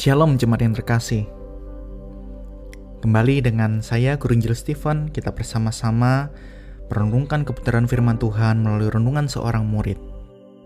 Shalom jemaat yang terkasih. Kembali dengan saya Guru Injil Stephen, kita bersama-sama merenungkan kebenaran firman Tuhan melalui renungan seorang murid.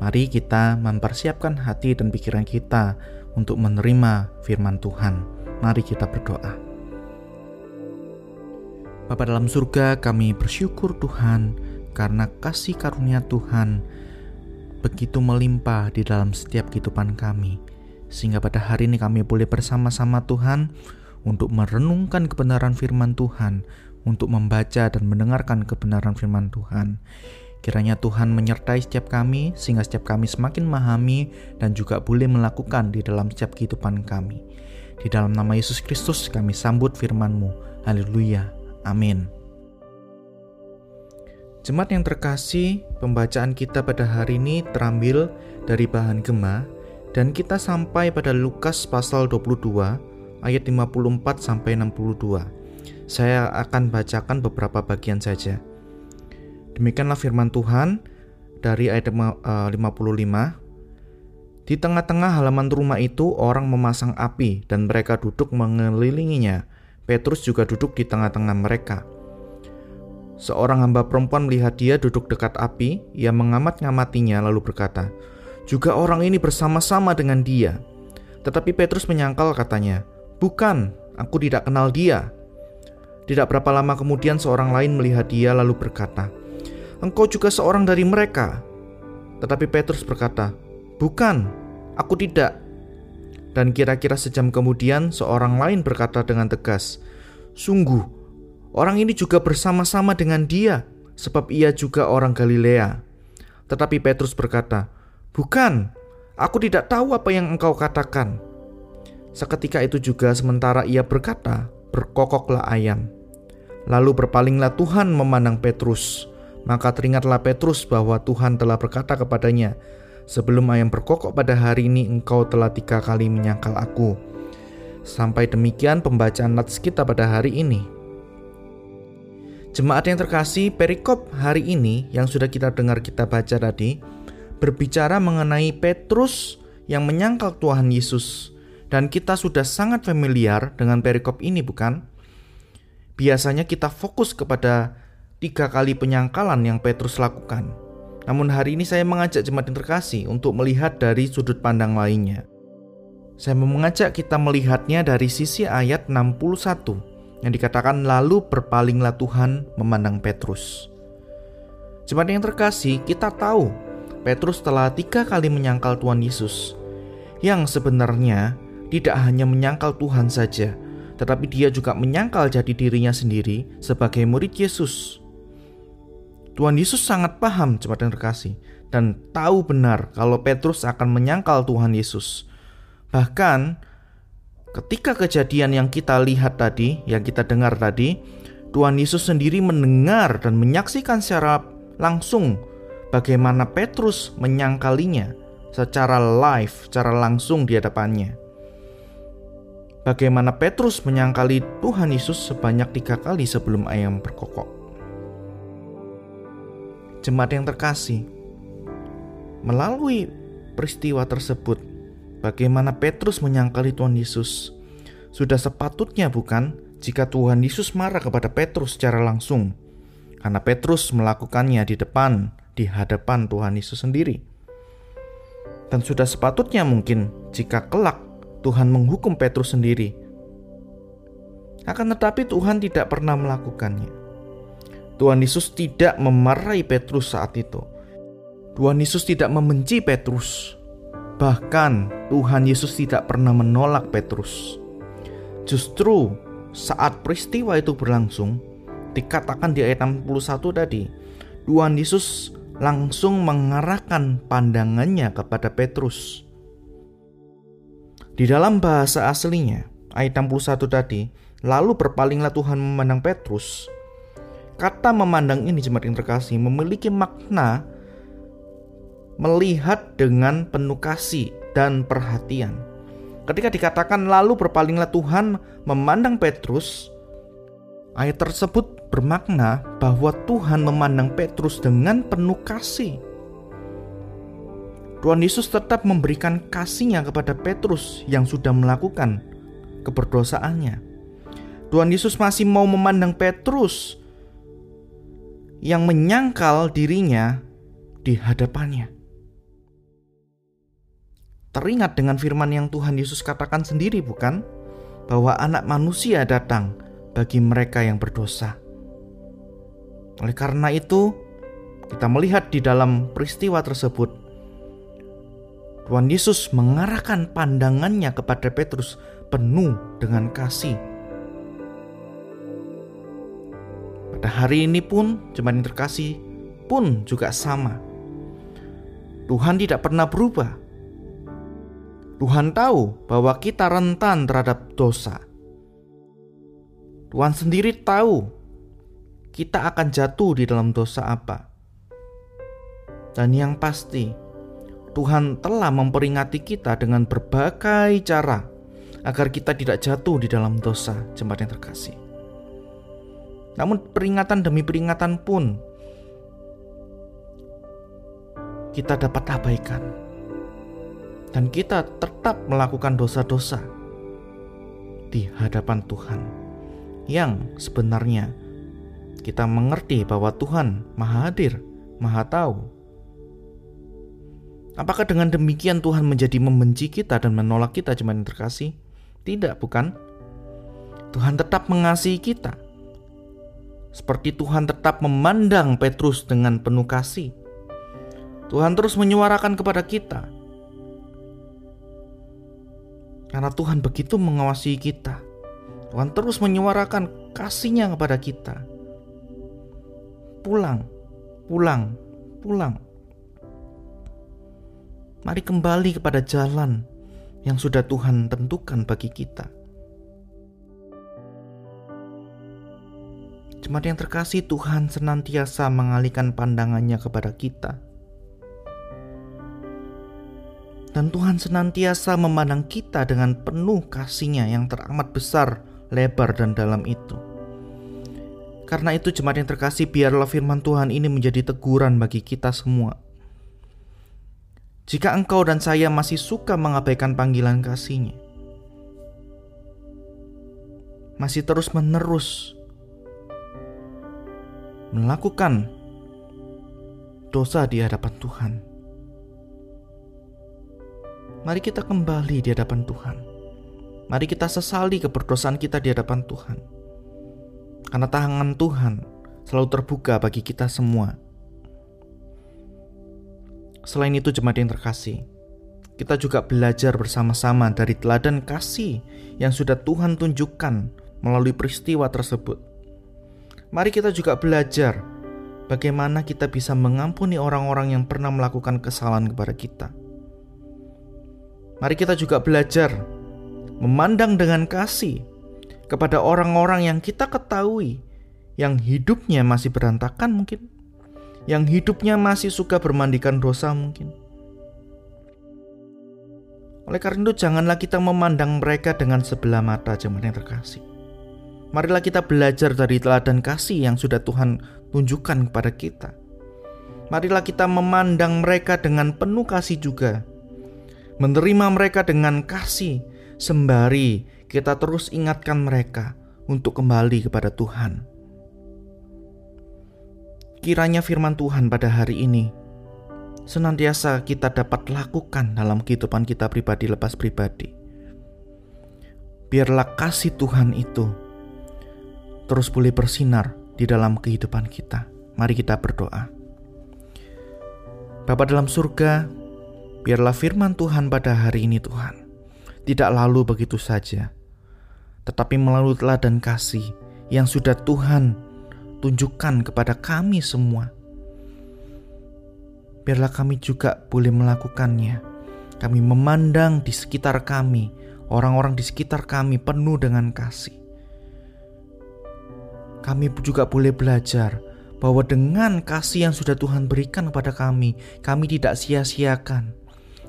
Mari kita mempersiapkan hati dan pikiran kita untuk menerima firman Tuhan. Mari kita berdoa. Bapa dalam surga, kami bersyukur Tuhan karena kasih karunia Tuhan begitu melimpah di dalam setiap kehidupan kami sehingga pada hari ini kami boleh bersama-sama Tuhan untuk merenungkan kebenaran firman Tuhan, untuk membaca dan mendengarkan kebenaran firman Tuhan. Kiranya Tuhan menyertai setiap kami sehingga setiap kami semakin memahami dan juga boleh melakukan di dalam setiap kehidupan kami. Di dalam nama Yesus Kristus kami sambut firman-Mu. Haleluya. Amin. Jemaat yang terkasih, pembacaan kita pada hari ini terambil dari bahan gema dan kita sampai pada Lukas pasal 22 ayat 54 sampai 62. Saya akan bacakan beberapa bagian saja. Demikianlah firman Tuhan dari ayat 55. Eh, Di tengah-tengah halaman rumah itu orang memasang api dan mereka duduk mengelilinginya. Petrus juga duduk di tengah-tengah mereka. Seorang hamba perempuan melihat dia duduk dekat api, ia mengamat-ngamatinya lalu berkata, juga orang ini bersama-sama dengan dia. Tetapi Petrus menyangkal katanya, Bukan, aku tidak kenal dia. Tidak berapa lama kemudian seorang lain melihat dia lalu berkata, Engkau juga seorang dari mereka. Tetapi Petrus berkata, Bukan, aku tidak. Dan kira-kira sejam kemudian seorang lain berkata dengan tegas, Sungguh, orang ini juga bersama-sama dengan dia, sebab ia juga orang Galilea. Tetapi Petrus berkata, Bukan, aku tidak tahu apa yang engkau katakan. Seketika itu juga sementara ia berkata, berkokoklah ayam. Lalu berpalinglah Tuhan memandang Petrus. Maka teringatlah Petrus bahwa Tuhan telah berkata kepadanya, Sebelum ayam berkokok pada hari ini engkau telah tiga kali menyangkal aku. Sampai demikian pembacaan nats kita pada hari ini. Jemaat yang terkasih, perikop hari ini yang sudah kita dengar kita baca tadi berbicara mengenai Petrus yang menyangkal Tuhan Yesus. Dan kita sudah sangat familiar dengan perikop ini bukan? Biasanya kita fokus kepada tiga kali penyangkalan yang Petrus lakukan. Namun hari ini saya mengajak jemaat yang terkasih untuk melihat dari sudut pandang lainnya. Saya mau mengajak kita melihatnya dari sisi ayat 61 yang dikatakan lalu berpalinglah Tuhan memandang Petrus. Jemaat yang terkasih, kita tahu Petrus telah tiga kali menyangkal Tuhan Yesus, yang sebenarnya tidak hanya menyangkal Tuhan saja, tetapi dia juga menyangkal jadi dirinya sendiri sebagai murid Yesus. Tuhan Yesus sangat paham, jemaat yang terkasih, dan tahu benar kalau Petrus akan menyangkal Tuhan Yesus. Bahkan ketika kejadian yang kita lihat tadi, yang kita dengar tadi, Tuhan Yesus sendiri mendengar dan menyaksikan secara langsung bagaimana Petrus menyangkalinya secara live, secara langsung di hadapannya. Bagaimana Petrus menyangkali Tuhan Yesus sebanyak tiga kali sebelum ayam berkokok. Jemaat yang terkasih, melalui peristiwa tersebut, bagaimana Petrus menyangkali Tuhan Yesus, sudah sepatutnya bukan jika Tuhan Yesus marah kepada Petrus secara langsung, karena Petrus melakukannya di depan di hadapan Tuhan Yesus sendiri. Dan sudah sepatutnya mungkin jika kelak Tuhan menghukum Petrus sendiri. Akan tetapi Tuhan tidak pernah melakukannya. Tuhan Yesus tidak memarahi Petrus saat itu. Tuhan Yesus tidak membenci Petrus. Bahkan Tuhan Yesus tidak pernah menolak Petrus. Justru saat peristiwa itu berlangsung, dikatakan di ayat 61 tadi, Tuhan Yesus langsung mengarahkan pandangannya kepada Petrus. Di dalam bahasa aslinya, ayat 61 tadi, lalu berpalinglah Tuhan memandang Petrus. Kata memandang ini jemaat yang terkasih memiliki makna melihat dengan penuh kasih dan perhatian. Ketika dikatakan lalu berpalinglah Tuhan memandang Petrus, ayat tersebut bermakna bahwa Tuhan memandang Petrus dengan penuh kasih. Tuhan Yesus tetap memberikan kasihnya kepada Petrus yang sudah melakukan keberdosaannya. Tuhan Yesus masih mau memandang Petrus yang menyangkal dirinya di hadapannya. Teringat dengan firman yang Tuhan Yesus katakan sendiri bukan? Bahwa anak manusia datang bagi mereka yang berdosa. Oleh karena itu, kita melihat di dalam peristiwa tersebut, Tuhan Yesus mengarahkan pandangannya kepada Petrus penuh dengan kasih. Pada hari ini pun, jemaat yang terkasih pun juga sama. Tuhan tidak pernah berubah. Tuhan tahu bahwa kita rentan terhadap dosa. Tuhan sendiri tahu kita akan jatuh di dalam dosa apa. Dan yang pasti, Tuhan telah memperingati kita dengan berbagai cara agar kita tidak jatuh di dalam dosa, jemaat yang terkasih. Namun peringatan demi peringatan pun kita dapat abaikan dan kita tetap melakukan dosa-dosa di hadapan Tuhan, yang sebenarnya kita mengerti bahwa Tuhan Maha Hadir, Maha Tahu. Apakah dengan demikian Tuhan menjadi membenci kita dan menolak kita jemaat yang terkasih? Tidak, bukan? Tuhan tetap mengasihi kita. Seperti Tuhan tetap memandang Petrus dengan penuh kasih. Tuhan terus menyuarakan kepada kita karena Tuhan begitu mengawasi kita. Tuhan terus menyuarakan kasihnya kepada kita. Pulang, pulang, pulang. Mari kembali kepada jalan yang sudah Tuhan tentukan bagi kita. Jemaat yang terkasih, Tuhan senantiasa mengalihkan pandangannya kepada kita Dan Tuhan senantiasa memandang kita dengan penuh kasihnya yang teramat besar, lebar, dan dalam itu. Karena itu jemaat yang terkasih biarlah firman Tuhan ini menjadi teguran bagi kita semua. Jika engkau dan saya masih suka mengabaikan panggilan kasihnya, masih terus menerus melakukan dosa di hadapan Tuhan, Mari kita kembali di hadapan Tuhan. Mari kita sesali keberdosaan kita di hadapan Tuhan. Karena tangan Tuhan selalu terbuka bagi kita semua. Selain itu jemaat yang terkasih, kita juga belajar bersama-sama dari teladan kasih yang sudah Tuhan tunjukkan melalui peristiwa tersebut. Mari kita juga belajar bagaimana kita bisa mengampuni orang-orang yang pernah melakukan kesalahan kepada kita Mari kita juga belajar memandang dengan kasih kepada orang-orang yang kita ketahui yang hidupnya masih berantakan mungkin, yang hidupnya masih suka bermandikan dosa mungkin. Oleh karena itu janganlah kita memandang mereka dengan sebelah mata jemaat yang terkasih. Marilah kita belajar dari teladan kasih yang sudah Tuhan tunjukkan kepada kita. Marilah kita memandang mereka dengan penuh kasih juga menerima mereka dengan kasih, sembari kita terus ingatkan mereka untuk kembali kepada Tuhan. Kiranya firman Tuhan pada hari ini senantiasa kita dapat lakukan dalam kehidupan kita pribadi lepas pribadi. Biarlah kasih Tuhan itu terus boleh bersinar di dalam kehidupan kita. Mari kita berdoa. Bapa dalam surga, Biarlah firman Tuhan pada hari ini Tuhan tidak lalu begitu saja, tetapi melalui teladan kasih yang sudah Tuhan tunjukkan kepada kami semua. Biarlah kami juga boleh melakukannya. Kami memandang di sekitar kami, orang-orang di sekitar kami penuh dengan kasih. Kami juga boleh belajar bahwa dengan kasih yang sudah Tuhan berikan kepada kami, kami tidak sia-siakan,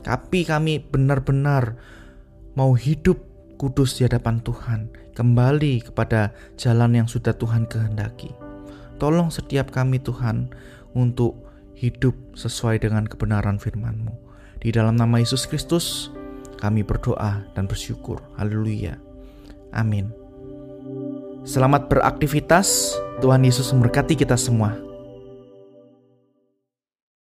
tapi kami benar-benar mau hidup kudus di hadapan Tuhan, kembali kepada jalan yang sudah Tuhan kehendaki. Tolong setiap kami Tuhan untuk hidup sesuai dengan kebenaran firman-Mu. Di dalam nama Yesus Kristus, kami berdoa dan bersyukur. Haleluya. Amin. Selamat beraktivitas. Tuhan Yesus memberkati kita semua.